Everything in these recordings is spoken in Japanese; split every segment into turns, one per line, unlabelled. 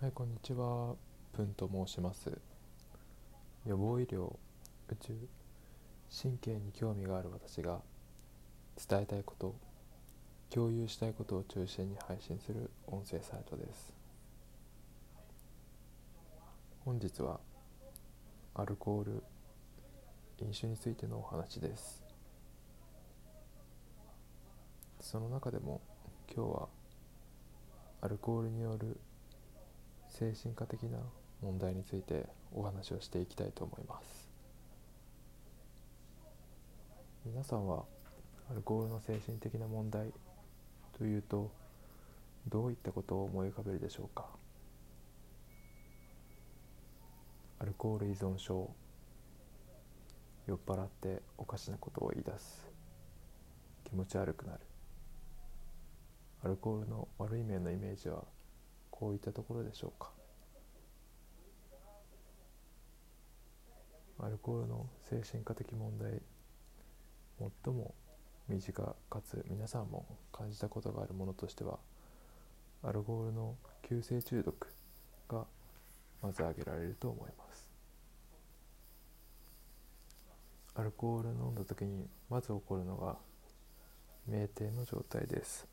はい、こんにちは。プンと申します。予防医療、宇宙、神経に興味がある私が伝えたいこと、共有したいことを中心に配信する音声サイトです。本日はアルコール、飲酒についてのお話です。その中でも今日はアルコールによる精神科的な問題についてお話をしていきたいと思います。皆さんはアルコールの精神的な問題というとどういったことを思い浮かべるでしょうか？アルコール依存症酔っ払っておかしなことを言い出す。気持ち悪くなる。アルコールの悪い面のイメージはこういったところでしょうか。アルコールの精神科的問題最も身近かつ皆さんも感じたことがあるものとしてはアルコールの急性中毒がまず挙げられると思います。アルコール飲んだ時にまず起こるのが酩酊の状態です。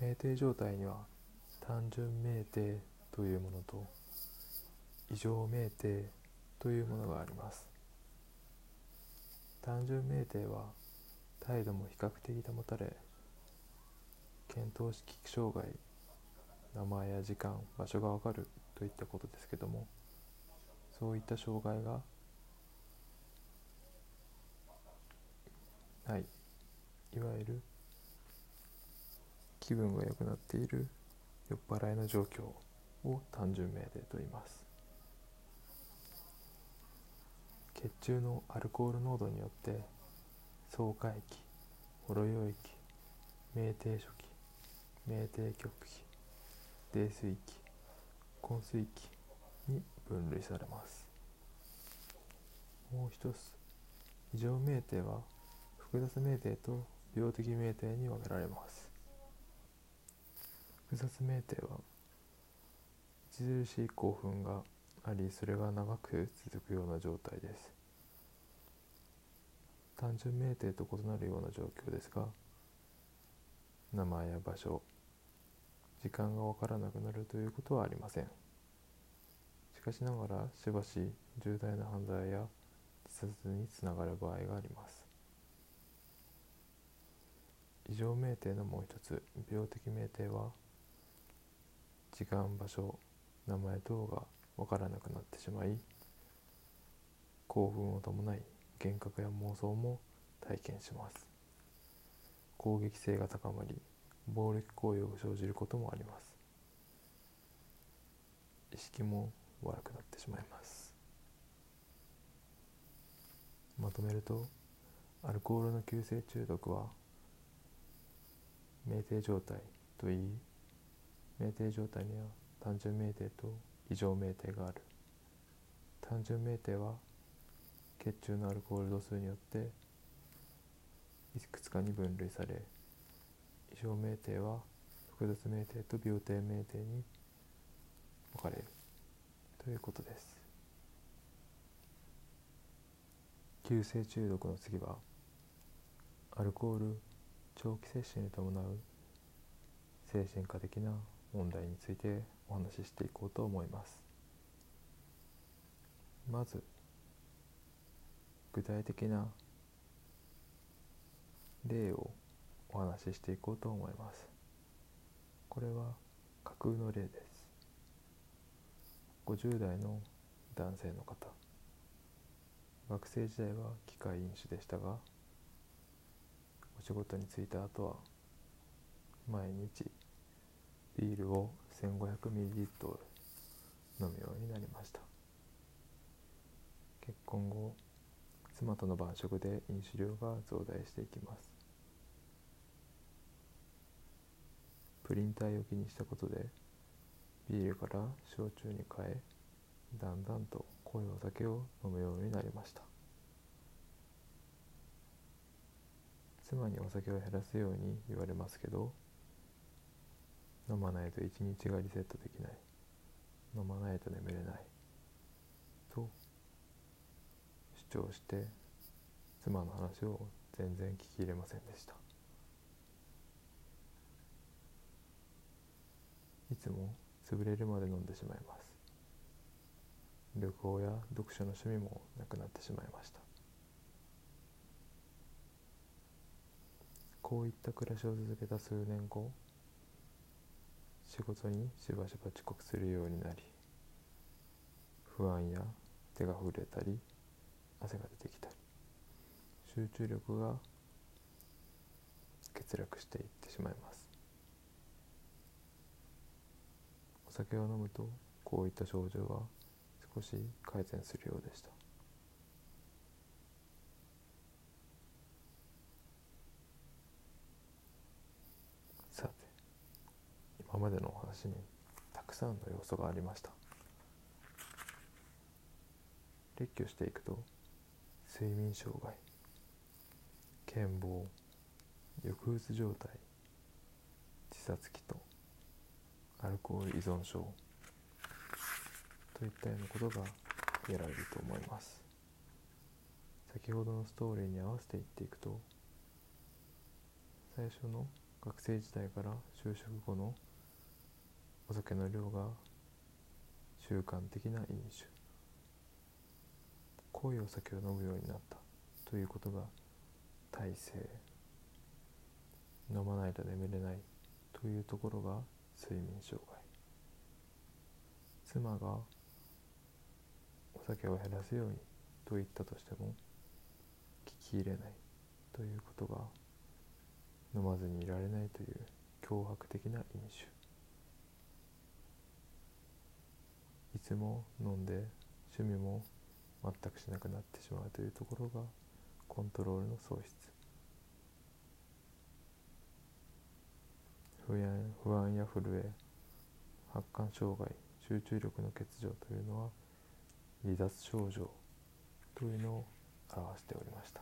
酩酊状態には単純酩酊というものと異常酩酊というものがあります。単純酩酊は態度も比較的保たれ見当識障害名前や時間場所がわかるといったことですけどもそういった障害がないいわゆる気分が良くなっている酔っ払いの状況を単純名でと言います。血中のアルコール濃度によって爽快期ほろ酔い期酩酊初期酩酊極期泥酔期昏睡期に分類されます。もう一つ異常酩酊は複雑酩酊と病的酩酊に分けられます。複雑酩酊は著しい興奮がありそれが長く続くような状態です。単純酩酊と異なるような状況ですが名前や場所時間が分からなくなるということはありません。しかしながらしばし重大な犯罪や自殺につながる場合があります。異常酩酊のもう一つ病的酩酊は時間場所名前等が分からなくなってしまい興奮を伴い幻覚や妄想も体験します。攻撃性が高まり暴力行為を生じることもあります。意識も悪くなってしまいます。まとめるとアルコールの急性中毒は酩酊状態といい酩酊状態には単純酩酊と異常酩酊がある。単純酩酊は血中のアルコール度数によっていくつかに分類され異常酩酊は複雑酩酊と病定酩酊に分かれる。ということです。急性中毒の次はアルコール長期摂取に伴う精神科的な問題についてお話ししていこうと思います。まず具体的な例をお話ししていこうと思います。これは架空の例です。50代の男性の方。学生時代は機械飲酒でしたがお仕事に就いた後は毎日ビールを 1500ml 飲むようになりました。結婚後妻との晩食で飲酒量が増大していきます。プリン体を気にしたことでビールから焼酎に変えだんだんと濃いお酒を飲むようになりました。妻にお酒を減らすように言われますけど飲まないと一日がリセットできない。飲まないと眠れない。と主張して妻の話を全然聞き入れませんでした。いつも潰れるまで飲んでしまいます。旅行や読書の趣味もなくなってしまいました。こういった暮らしを続けた数年後仕事にしばしば遅刻するようになり不安や手が震えたり汗が出てきたり集中力が欠落していってしまいます。お酒を飲むとこういった症状は少し改善するようでしたさて今までのお話にたくさんの要素がありました。列挙していくと睡眠障害健忘抑うつ状態自殺祈祷アルコール依存症といったようなことが挙げられると思います。先ほどのストーリーに合わせて言っていくと最初の学生時代から就職後のお酒の量が習慣的な飲酒。濃いお酒を飲むようになった。ということが体勢。飲まないと眠れない。というところが睡眠障害。妻がお酒を減らすようにと言ったとしても聞き入れない。ということが飲まずにいられないという脅迫的な飲酒。も飲んで趣味も全くしなくなってしまうというところがコントロールの喪失。不安不安や震え発汗障害集中力の欠如というのは離脱症状というのを表しておりました。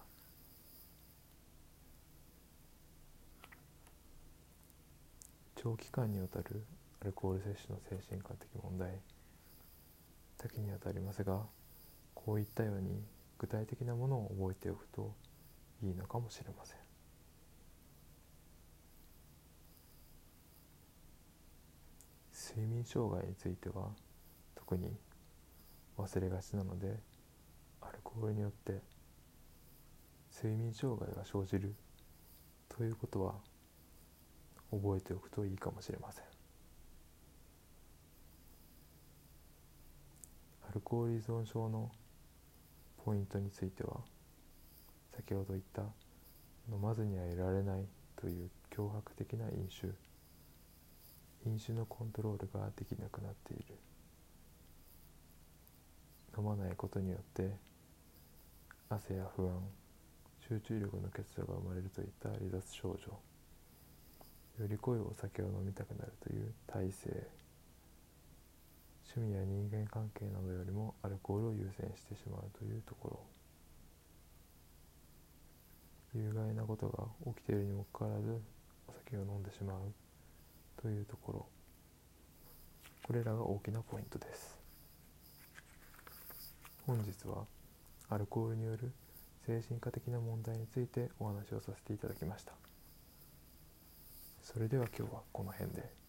長期間にわたるアルコール摂取の精神科的問題。多岐にわたりますがこういったように具体的なものを覚えておくといいのかもしれません。睡眠障害については特に忘れがちなのでアルコールによって睡眠障害が生じるということは覚えておくといいかもしれませんアルコール依存症のポイントについては先ほど言った飲まずにはいられないという脅迫的な飲酒飲酒のコントロールができなくなっている。飲まないことによって汗や不安集中力の欠如が生まれるといった離脱症状より濃いお酒を飲みたくなるという体勢趣味や人間関係などよりもアルコールを優先してしまうというところ。有害なことが起きているにもかかわらずお酒を飲んでしまうというところ。これらが大きなポイントです。本日はアルコールによる精神科的な問題についてお話をさせていただきました。それでは今日はこの辺で。